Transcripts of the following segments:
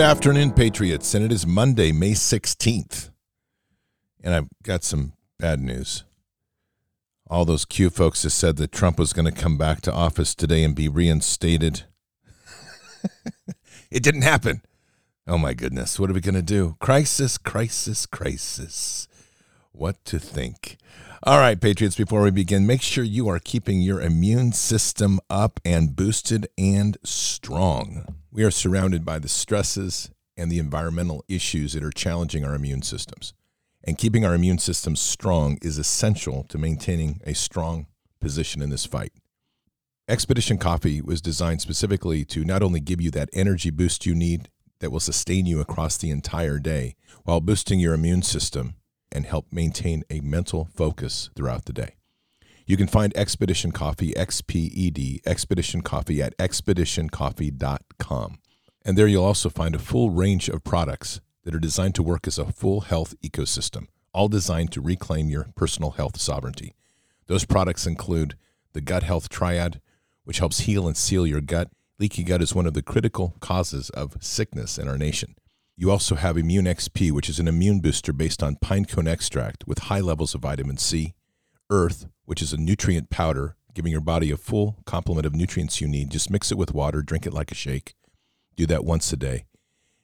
afternoon, Patriots, and it is Monday, May 16th. And I've got some bad news. All those Q folks have said that Trump was going to come back to office today and be reinstated. it didn't happen. Oh my goodness, what are we going to do? Crisis, crisis, crisis. What to think? All right, Patriots, before we begin, make sure you are keeping your immune system up and boosted and strong. We are surrounded by the stresses and the environmental issues that are challenging our immune systems. And keeping our immune systems strong is essential to maintaining a strong position in this fight. Expedition Coffee was designed specifically to not only give you that energy boost you need that will sustain you across the entire day while boosting your immune system and help maintain a mental focus throughout the day. You can find Expedition Coffee, XPED, Expedition Coffee at expeditioncoffee.com. And there you'll also find a full range of products that are designed to work as a full health ecosystem, all designed to reclaim your personal health sovereignty. Those products include the Gut Health Triad, which helps heal and seal your gut. Leaky gut is one of the critical causes of sickness in our nation. You also have Immune XP, which is an immune booster based on pine cone extract with high levels of vitamin C. Earth, which is a nutrient powder, giving your body a full complement of nutrients you need. Just mix it with water, drink it like a shake. Do that once a day.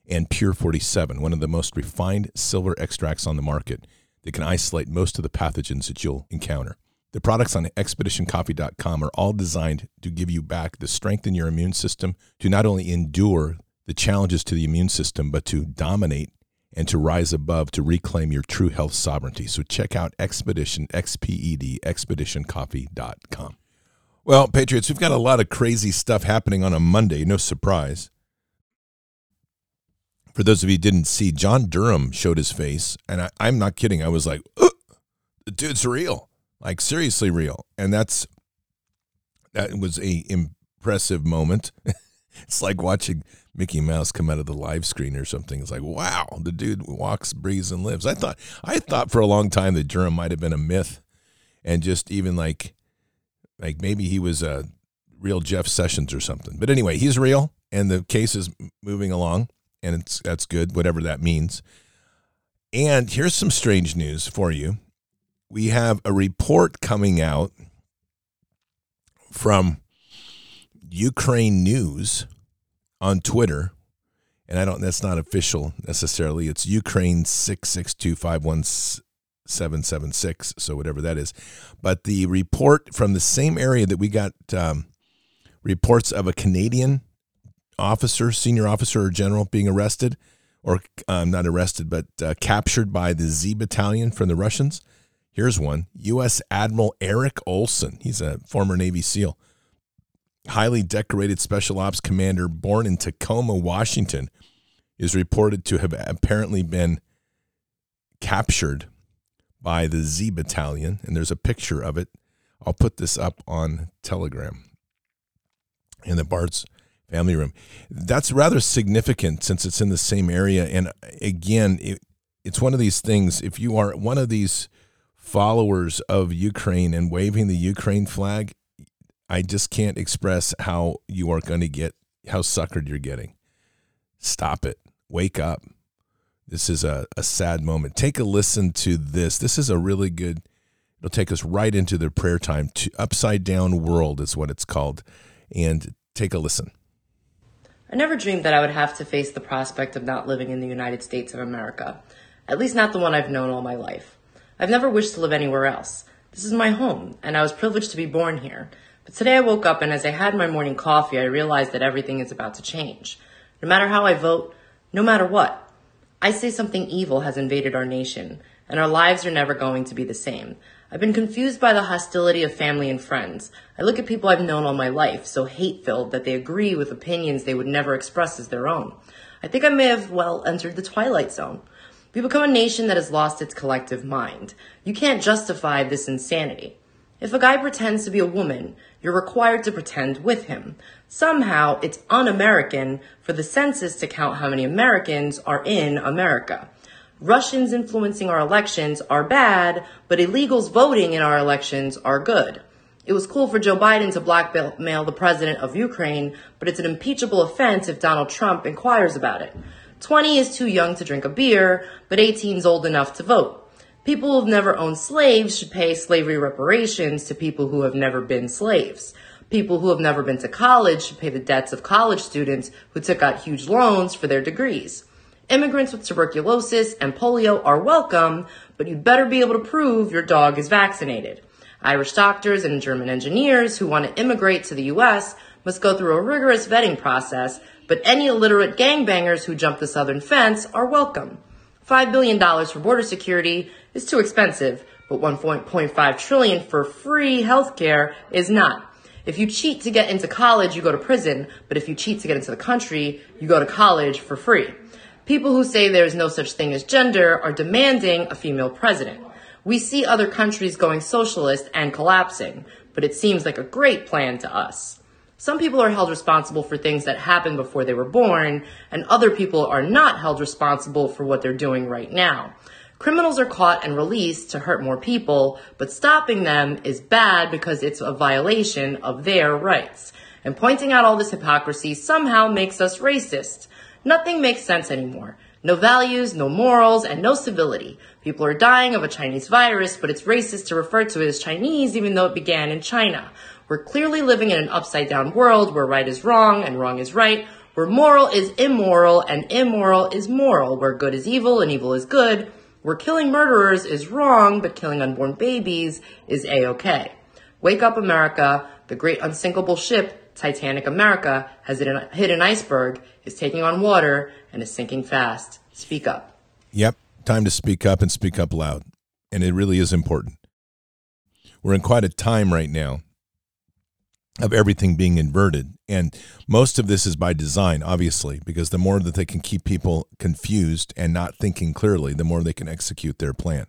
And Pure 47, one of the most refined silver extracts on the market that can isolate most of the pathogens that you'll encounter. The products on expeditioncoffee.com are all designed to give you back the strength in your immune system to not only endure the challenges to the immune system, but to dominate and to rise above to reclaim your true health sovereignty. So check out Expedition, XPED, expeditioncoffee.com. Well, Patriots, we've got a lot of crazy stuff happening on a Monday, no surprise. For those of you didn't see, John Durham showed his face, and I, am not kidding. I was like, the dude's real, like seriously real. And that's that was a impressive moment. it's like watching Mickey Mouse come out of the live screen or something. It's like, wow, the dude walks, breathes, and lives. I thought I thought for a long time that Durham might have been a myth, and just even like like maybe he was a real Jeff Sessions or something. But anyway, he's real, and the case is moving along, and it's that's good, whatever that means. And here's some strange news for you. We have a report coming out from Ukraine News on Twitter, and I don't. That's not official necessarily. It's Ukraine six six two five one seven seven six. So whatever that is, but the report from the same area that we got um, reports of a Canadian officer, senior officer or general being arrested, or um, not arrested, but uh, captured by the Z Battalion from the Russians. Here's one: U.S. Admiral Eric Olson. He's a former Navy SEAL highly decorated special ops commander born in Tacoma, Washington, is reported to have apparently been captured by the Z Battalion. And there's a picture of it. I'll put this up on Telegram in the Bards family room. That's rather significant since it's in the same area. And again, it, it's one of these things. If you are one of these followers of Ukraine and waving the Ukraine flag, I just can't express how you are going to get how suckered you're getting. Stop it. Wake up. This is a, a sad moment. Take a listen to this. This is a really good, it'll take us right into the prayer time. To Upside Down World is what it's called. And take a listen. I never dreamed that I would have to face the prospect of not living in the United States of America, at least not the one I've known all my life. I've never wished to live anywhere else. This is my home, and I was privileged to be born here. But today I woke up and as I had my morning coffee, I realized that everything is about to change. No matter how I vote, no matter what, I say something evil has invaded our nation, and our lives are never going to be the same. I've been confused by the hostility of family and friends. I look at people I've known all my life, so hate filled that they agree with opinions they would never express as their own. I think I may have, well, entered the twilight zone. We become a nation that has lost its collective mind. You can't justify this insanity. If a guy pretends to be a woman, you're required to pretend with him. Somehow, it's un-American for the census to count how many Americans are in America. Russians influencing our elections are bad, but illegals voting in our elections are good. It was cool for Joe Biden to blackmail the president of Ukraine, but it's an impeachable offense if Donald Trump inquires about it. 20 is too young to drink a beer, but 18 is old enough to vote. People who have never owned slaves should pay slavery reparations to people who have never been slaves. People who have never been to college should pay the debts of college students who took out huge loans for their degrees. Immigrants with tuberculosis and polio are welcome, but you'd better be able to prove your dog is vaccinated. Irish doctors and German engineers who want to immigrate to the U.S. must go through a rigorous vetting process, but any illiterate gangbangers who jump the southern fence are welcome. $5 billion for border security is too expensive, but 1.5 trillion for free healthcare is not. If you cheat to get into college, you go to prison, but if you cheat to get into the country, you go to college for free. People who say there is no such thing as gender are demanding a female president. We see other countries going socialist and collapsing, but it seems like a great plan to us. Some people are held responsible for things that happened before they were born, and other people are not held responsible for what they're doing right now. Criminals are caught and released to hurt more people, but stopping them is bad because it's a violation of their rights. And pointing out all this hypocrisy somehow makes us racist. Nothing makes sense anymore. No values, no morals, and no civility. People are dying of a Chinese virus, but it's racist to refer to it as Chinese even though it began in China. We're clearly living in an upside down world where right is wrong and wrong is right, where moral is immoral and immoral is moral, where good is evil and evil is good, where killing murderers is wrong but killing unborn babies is a-okay. Wake up America, the great unsinkable ship Titanic America has hit an iceberg, is taking on water, and is sinking fast. Speak up. Yep, time to speak up and speak up loud. And it really is important. We're in quite a time right now of everything being inverted. And most of this is by design, obviously, because the more that they can keep people confused and not thinking clearly, the more they can execute their plan.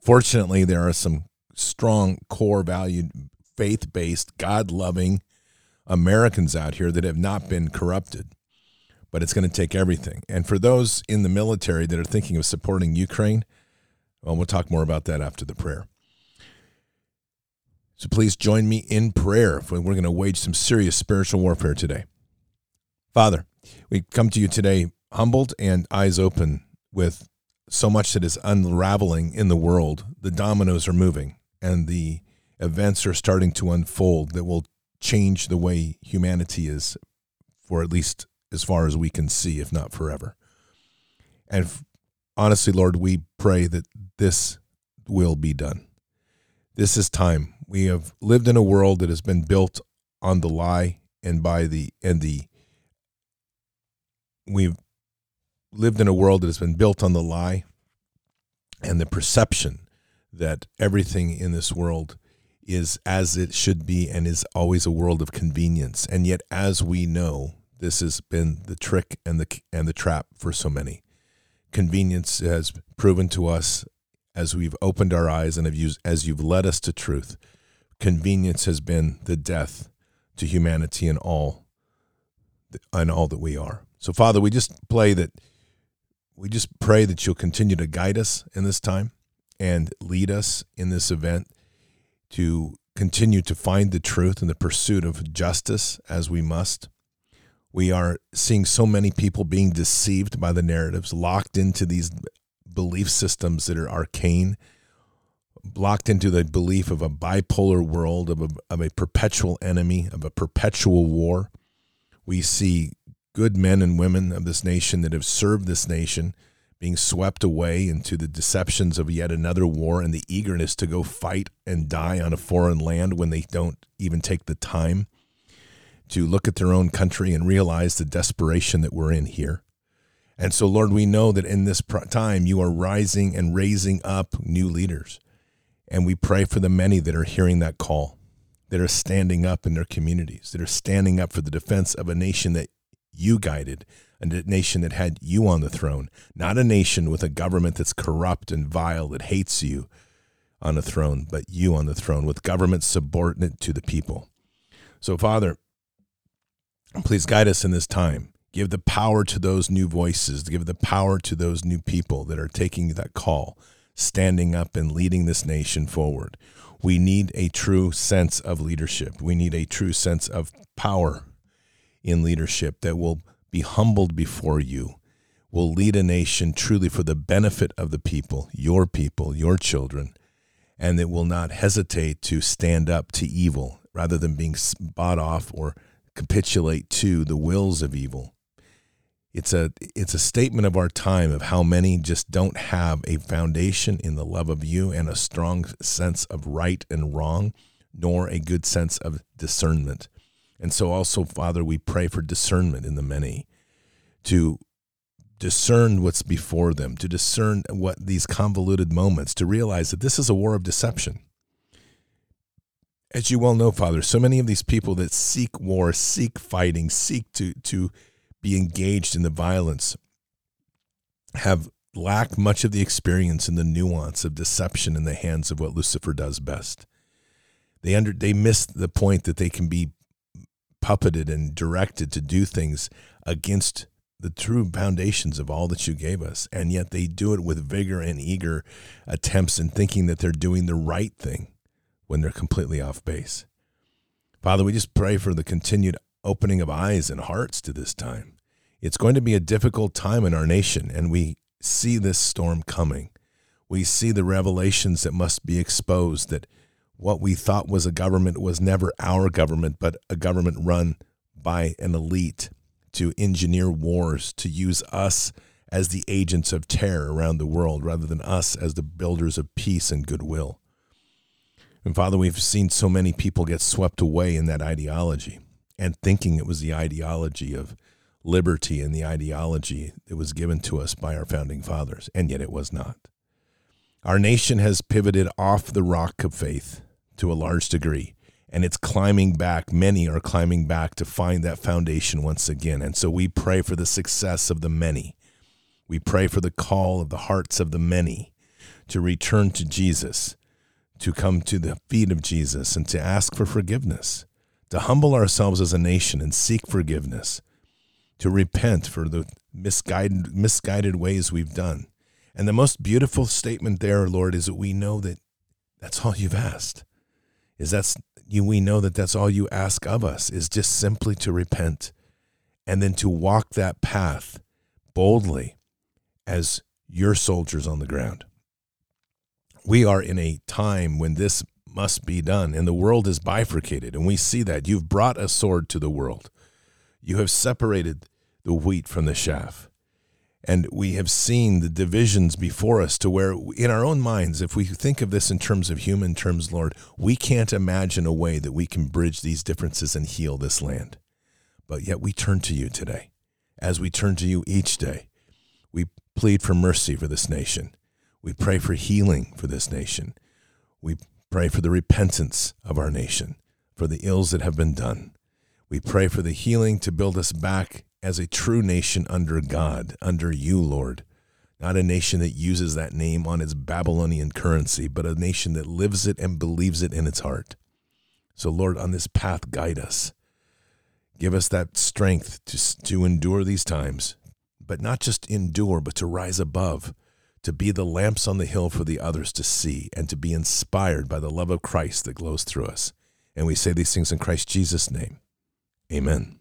Fortunately, there are some strong, core valued, faith based, God loving, Americans out here that have not been corrupted. But it's going to take everything. And for those in the military that are thinking of supporting Ukraine, well, we'll talk more about that after the prayer. So please join me in prayer. We're going to wage some serious spiritual warfare today. Father, we come to you today humbled and eyes open with so much that is unraveling in the world. The dominoes are moving and the events are starting to unfold that will change the way humanity is for at least as far as we can see, if not forever. And honestly, Lord, we pray that this will be done. This is time. We have lived in a world that has been built on the lie and by the and the we've lived in a world that has been built on the lie and the perception that everything in this world is as it should be and is always a world of convenience. And yet, as we know, this has been the trick and the and the trap for so many. Convenience has proven to us as we've opened our eyes and have used, as you've led us to truth. Convenience has been the death to humanity and all and all that we are. So, Father, we just pray that we just pray that you'll continue to guide us in this time and lead us in this event to continue to find the truth in the pursuit of justice as we must. We are seeing so many people being deceived by the narratives, locked into these belief systems that are arcane, locked into the belief of a bipolar world, of a, of a perpetual enemy, of a perpetual war. We see good men and women of this nation that have served this nation being swept away into the deceptions of yet another war and the eagerness to go fight and die on a foreign land when they don't even take the time to look at their own country and realize the desperation that we're in here. And so, Lord, we know that in this time you are rising and raising up new leaders. And we pray for the many that are hearing that call, that are standing up in their communities, that are standing up for the defense of a nation that you guided, a nation that had you on the throne, not a nation with a government that's corrupt and vile that hates you on the throne, but you on the throne with government subordinate to the people. So, Father, please guide us in this time. Give the power to those new voices, give the power to those new people that are taking that call, standing up and leading this nation forward. We need a true sense of leadership. We need a true sense of power in leadership that will be humbled before you. will lead a nation truly for the benefit of the people, your people, your children, and that will not hesitate to stand up to evil rather than being bought off or capitulate to the wills of evil. It's a it's a statement of our time of how many just don't have a foundation in the love of you and a strong sense of right and wrong, nor a good sense of discernment. And so also, Father, we pray for discernment in the many to discern what's before them, to discern what these convoluted moments, to realize that this is a war of deception. As you well know, Father, so many of these people that seek war, seek fighting, seek to, to be engaged in the violence have lacked much of the experience and the nuance of deception in the hands of what Lucifer does best. They under they miss the point that they can be puppeted and directed to do things against the true foundations of all that you gave us. And yet they do it with vigor and eager attempts and thinking that they're doing the right thing when they're completely off base. Father, we just pray for the continued opening of eyes and hearts to this time. It's going to be a difficult time in our nation, and we see this storm coming. We see the revelations that must be exposed that what we thought was a government was never our government, but a government run by an elite to engineer wars, to use us as the agents of terror around the world rather than us as the builders of peace and goodwill. And Father, we've seen so many people get swept away in that ideology and thinking it was the ideology of liberty and the ideology that was given to us by our founding fathers, and yet it was not. Our nation has pivoted off the rock of faith to a large degree and it's climbing back. Many are climbing back to find that foundation once again. And so we pray for the success of the many. We pray for the call of the hearts of the many to return to Jesus, to come to the feet of Jesus, and to ask for forgiveness, to humble ourselves as a nation and seek forgiveness, to repent for the misguided, misguided ways we've done. And the most beautiful statement there, Lord, is that we know that that's all you've asked. Is that's you, we know that that's all you ask of us is just simply to repent and then to walk that path boldly as your soldiers on the ground. We are in a time when this must be done, and the world is bifurcated, and we see that. You've brought a sword to the world, you have separated the wheat from the chaff. And we have seen the divisions before us to where, in our own minds, if we think of this in terms of human terms, Lord, we can't imagine a way that we can bridge these differences and heal this land. But yet we turn to you today. As we turn to you each day, we plead for mercy for this nation. We pray for healing for this nation. We pray for the repentance of our nation, for the ills that have been done. We pray for the healing to build us back as a true nation under God, under you, Lord. Not a nation that uses that name on its Babylonian currency, but a nation that lives it and believes it in its heart. So, Lord, on this path, guide us. Give us that strength to, to endure these times, but not just endure, but to rise above, to be the lamps on the hill for the others to see, and to be inspired by the love of Christ that glows through us. And we say these things in Christ Jesus' name. Amen.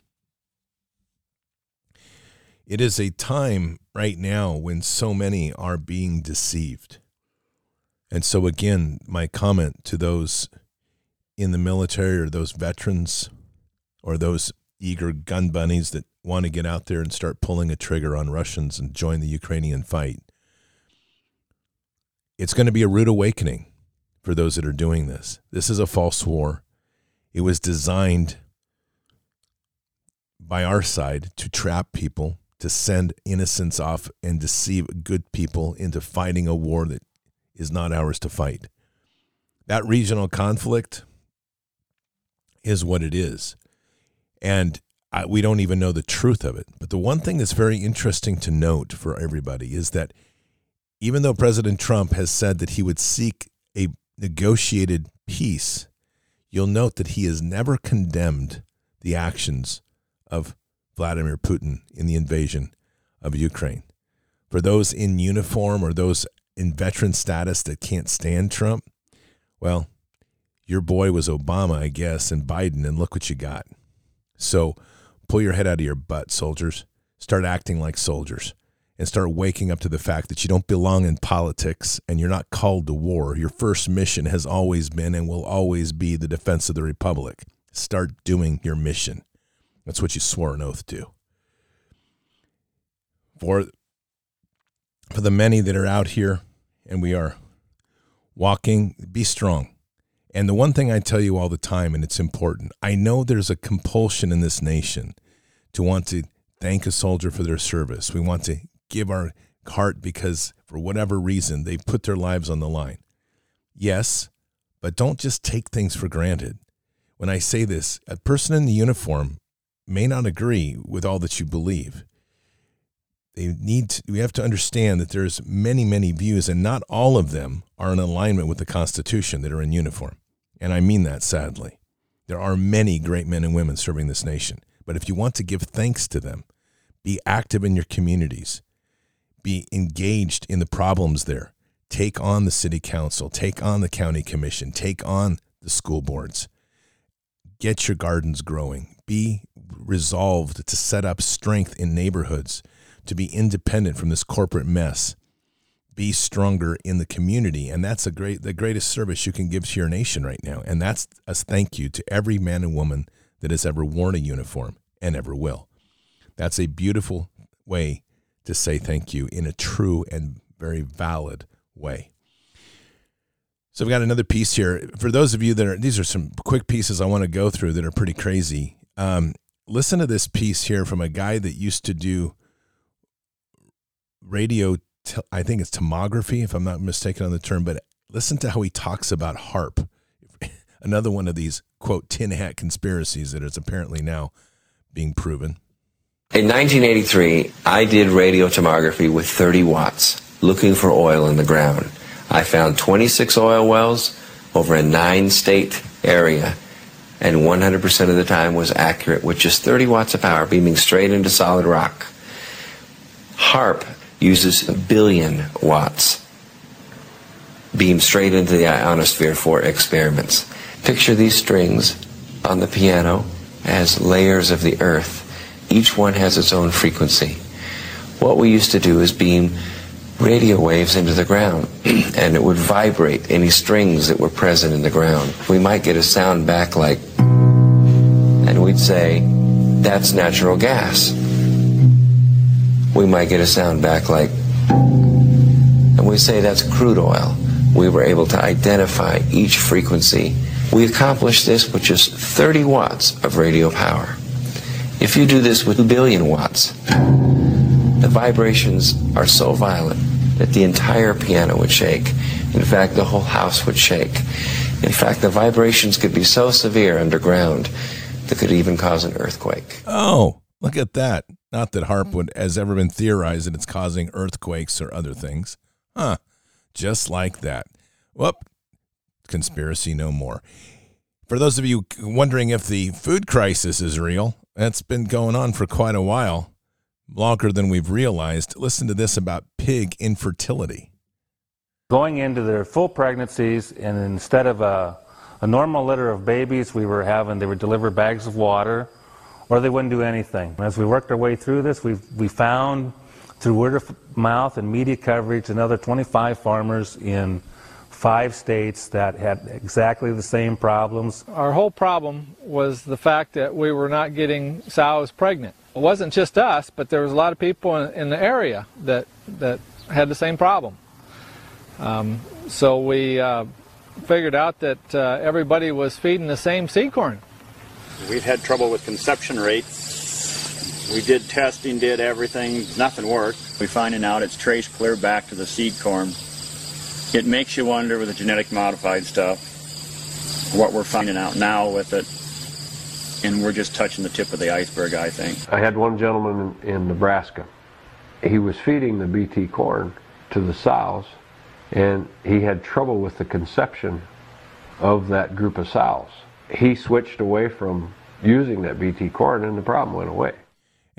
It is a time right now when so many are being deceived. And so, again, my comment to those in the military or those veterans or those eager gun bunnies that want to get out there and start pulling a trigger on Russians and join the Ukrainian fight. It's going to be a rude awakening for those that are doing this. This is a false war. It was designed by our side to trap people to send innocents off and deceive good people into fighting a war that is not ours to fight. That regional conflict is what it is. And I, we don't even know the truth of it. But the one thing that's very interesting to note for everybody is that even though President Trump has said that he would seek a negotiated peace, you'll note that he has never condemned the actions of Vladimir Putin in the invasion of Ukraine. For those in uniform or those in veteran status that can't stand Trump, well, your boy was Obama, I guess, and Biden, and look what you got. So pull your head out of your butt, soldiers. Start acting like soldiers and start waking up to the fact that you don't belong in politics and you're not called to war. Your first mission has always been and will always be the defense of the republic. Start doing your mission. That's what you swore an oath to. For for the many that are out here and we are walking, be strong. And the one thing I tell you all the time, and it's important, I know there's a compulsion in this nation to want to thank a soldier for their service. We want to give our heart because for whatever reason they put their lives on the line. Yes, but don't just take things for granted. When I say this, a person in the uniform may not agree with all that you believe. They need to, we have to understand that there's many, many views, and not all of them are in alignment with the Constitution that are in uniform. And I mean that sadly. There are many great men and women serving this nation. But if you want to give thanks to them, be active in your communities, be engaged in the problems there. Take on the city council, take on the county commission, take on the school boards. Get your gardens growing. Be resolved to set up strength in neighborhoods, to be independent from this corporate mess. Be stronger in the community, and that's a great the greatest service you can give to your nation right now. And that's a thank you to every man and woman that has ever worn a uniform and ever will. That's a beautiful way to say thank you in a true and very valid way. So we've got another piece here. For those of you that are, these are some quick pieces I want to go through that are pretty crazy. Um, listen to this piece here from a guy that used to do radio, I think it's tomography, if I'm not mistaken on the term, but listen to how he talks about HAARP. Another one of these, quote, tin hat conspiracies that is apparently now being proven. In 1983, I did radio tomography with 30 watts, looking for oil in the ground. I found 26 oil wells over a nine state area, and 100% of the time was accurate with just 30 watts of power beaming straight into solid rock. HAARP uses a billion watts beamed straight into the ionosphere for experiments. Picture these strings on the piano as layers of the earth each one has its own frequency. What we used to do is beam radio waves into the ground, and it would vibrate any strings that were present in the ground. We might get a sound back like, and we'd say, that's natural gas. We might get a sound back like, and we say that's crude oil. We were able to identify each frequency. We accomplished this with just 30 watts of radio power. If you do this with 2 billion watts, the vibrations are so violent that the entire piano would shake. In fact, the whole house would shake. In fact, the vibrations could be so severe underground that could even cause an earthquake. Oh, look at that. Not that HAARP would, has ever been theorized that it's causing earthquakes or other things. Huh. Just like that. Whoop. Conspiracy no more. For those of you wondering if the food crisis is real, that's been going on for quite a while, longer than we've realized. Listen to this about pig infertility. Going into their full pregnancies, and instead of a, a normal litter of babies, we were having, they would deliver bags of water, or they wouldn't do anything. As we worked our way through this, we, we found through word of mouth and media coverage another 25 farmers in five states that had exactly the same problems. Our whole problem was the fact that we were not getting sows pregnant. It wasn't just us, but there was a lot of people in, in the area that, that had the same problem. Um, so we uh, figured out that uh, everybody was feeding the same seed corn. We've had trouble with conception rates. We did testing, did everything, nothing worked. We're finding out it's traced clear back to the seed corn. It makes you wonder with the genetic modified stuff what we're finding out now with it. And we're just touching the tip of the iceberg, I think. I had one gentleman in, in Nebraska. He was feeding the BT corn to the sows, and he had trouble with the conception of that group of sows. He switched away from using that BT corn, and the problem went away.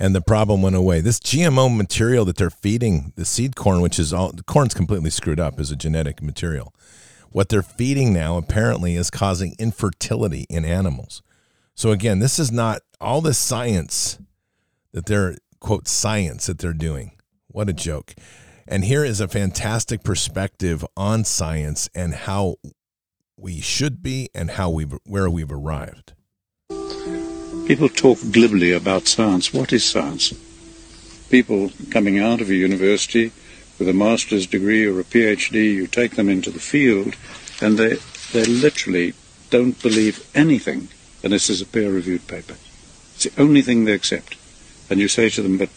And the problem went away. This GMO material that they're feeding the seed corn, which is all the corn's completely screwed up as a genetic material. What they're feeding now apparently is causing infertility in animals. So again, this is not all this science that they're quote science that they're doing. What a joke. And here is a fantastic perspective on science and how we should be and how we where we've arrived. People talk glibly about science. What is science? People coming out of a university with a master's degree or a PhD, you take them into the field and they, they literally don't believe anything unless there's a peer-reviewed paper. It's the only thing they accept. And you say to them, but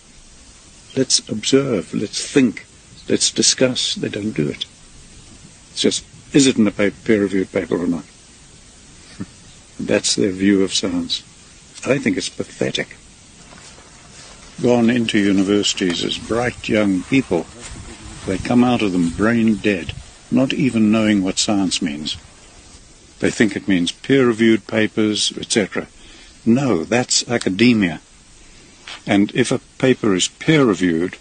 let's observe, let's think, let's discuss. They don't do it. It's just, is it in a peer-reviewed paper or not? That's their view of science. I think it's pathetic. Gone into universities as bright young people, they come out of them brain dead, not even knowing what science means. They think it means peer-reviewed papers, etc. No, that's academia. And if a paper is peer-reviewed,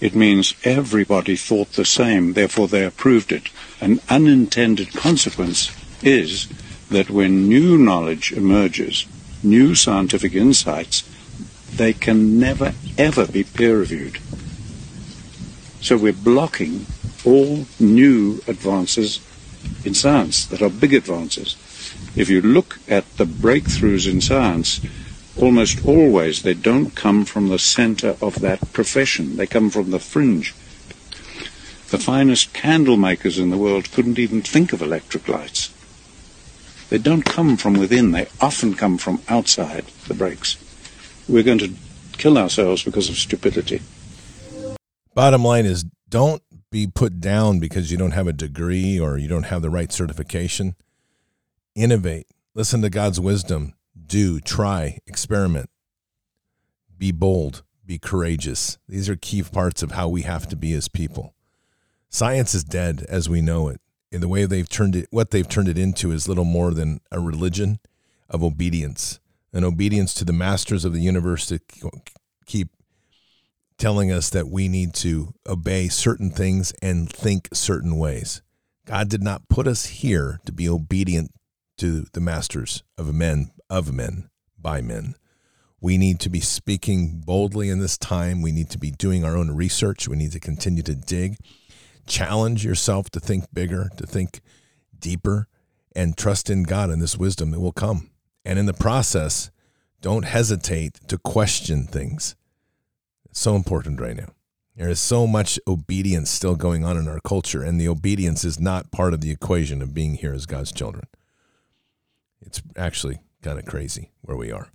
it means everybody thought the same, therefore they approved it. An unintended consequence is that when new knowledge emerges, new scientific insights, they can never ever be peer reviewed. So we're blocking all new advances in science that are big advances. If you look at the breakthroughs in science, almost always they don't come from the center of that profession. They come from the fringe. The finest candle makers in the world couldn't even think of electric lights. They don't come from within, they often come from outside the breaks. We're going to kill ourselves because of stupidity. Bottom line is don't be put down because you don't have a degree or you don't have the right certification. Innovate. Listen to God's wisdom. Do, try, experiment. Be bold, be courageous. These are key parts of how we have to be as people. Science is dead as we know it in the way they've turned it, what they've turned it into is little more than a religion of obedience, an obedience to the masters of the universe to keep telling us that we need to obey certain things and think certain ways. God did not put us here to be obedient to the masters of men, of men, by men. We need to be speaking boldly in this time. We need to be doing our own research. We need to continue to dig challenge yourself to think bigger, to think deeper, and trust in God and this wisdom that will come. And in the process, don't hesitate to question things. It's so important right now. There is so much obedience still going on in our culture, and the obedience is not part of the equation of being here as God's children. It's actually kind of crazy where we are.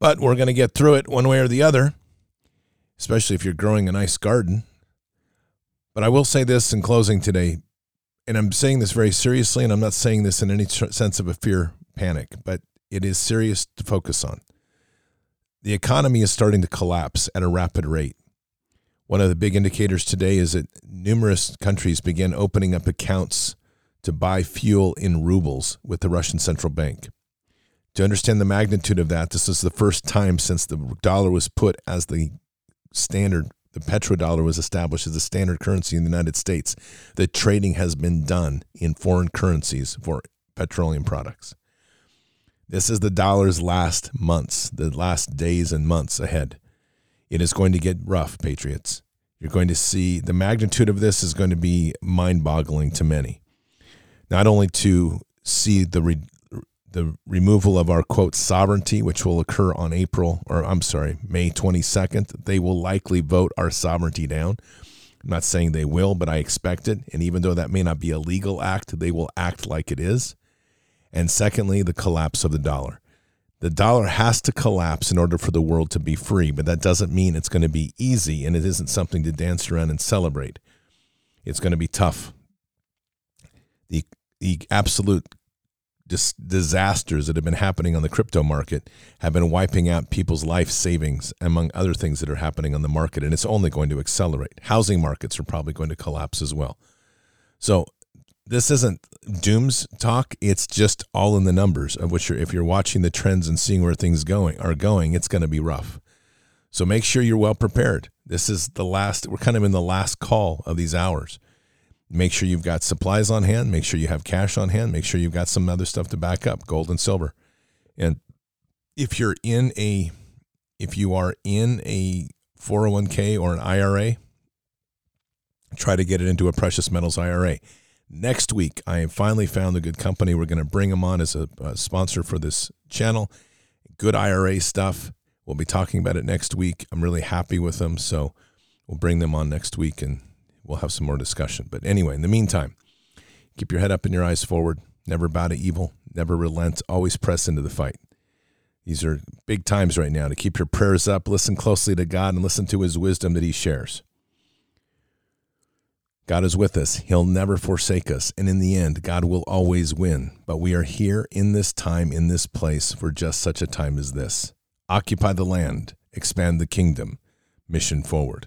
But we're going to get through it one way or the other, especially if you're growing a nice garden but I will say this in closing today, and I'm saying this very seriously, and I'm not saying this in any sense of a fear panic, but it is serious to focus on. The economy is starting to collapse at a rapid rate. One of the big indicators today is that numerous countries began opening up accounts to buy fuel in rubles with the Russian central bank. To understand the magnitude of that, this is the first time since the dollar was put as the standard the petrodollar was established as the standard currency in the United States, the trading has been done in foreign currencies for petroleum products. This is the dollar's last months, the last days and months ahead. It is going to get rough, Patriots. You're going to see the magnitude of this is going to be mind boggling to many. Not only to see the re- the removal of our quote sovereignty, which will occur on April, or I'm sorry, May 22nd. They will likely vote our sovereignty down. I'm not saying they will, but I expect it. And even though that may not be a legal act, they will act like it is. And secondly, the collapse of the dollar. The dollar has to collapse in order for the world to be free, but that doesn't mean it's going to be easy and it isn't something to dance around and celebrate. It's going to be tough. The, the absolute dis- disasters that have been happening on the crypto market have been wiping out people's life savings, among other things that are happening on the market, and it's only going to accelerate. Housing markets are probably going to collapse as well. So this isn't dooms talk. It's just all in the numbers of which, you're, if you're watching the trends and seeing where things going are going, it's going to be rough. So make sure you're well prepared. This is the last. We're kind of in the last call of these hours make sure you've got supplies on hand make sure you have cash on hand make sure you've got some other stuff to back up gold and silver and if you're in a if you are in a 401k or an IRA try to get it into a precious metals IRA. Next week, I have finally found a good company. We're going to bring them on as a, a sponsor for this channel. Good IRA stuff. We'll be talking about it next week. I'm really happy with them. So we'll bring them on next week and we'll have some more discussion. But anyway, in the meantime, keep your head up and your eyes forward. Never bow to evil. Never relent. Always press into the fight. These are big times right now to keep your prayers up, listen closely to God, and listen to his wisdom that he shares. God is with us. He'll never forsake us. And in the end, God will always win. But we are here in this time, in this place, for just such a time as this. Occupy the land, expand the kingdom, mission forward.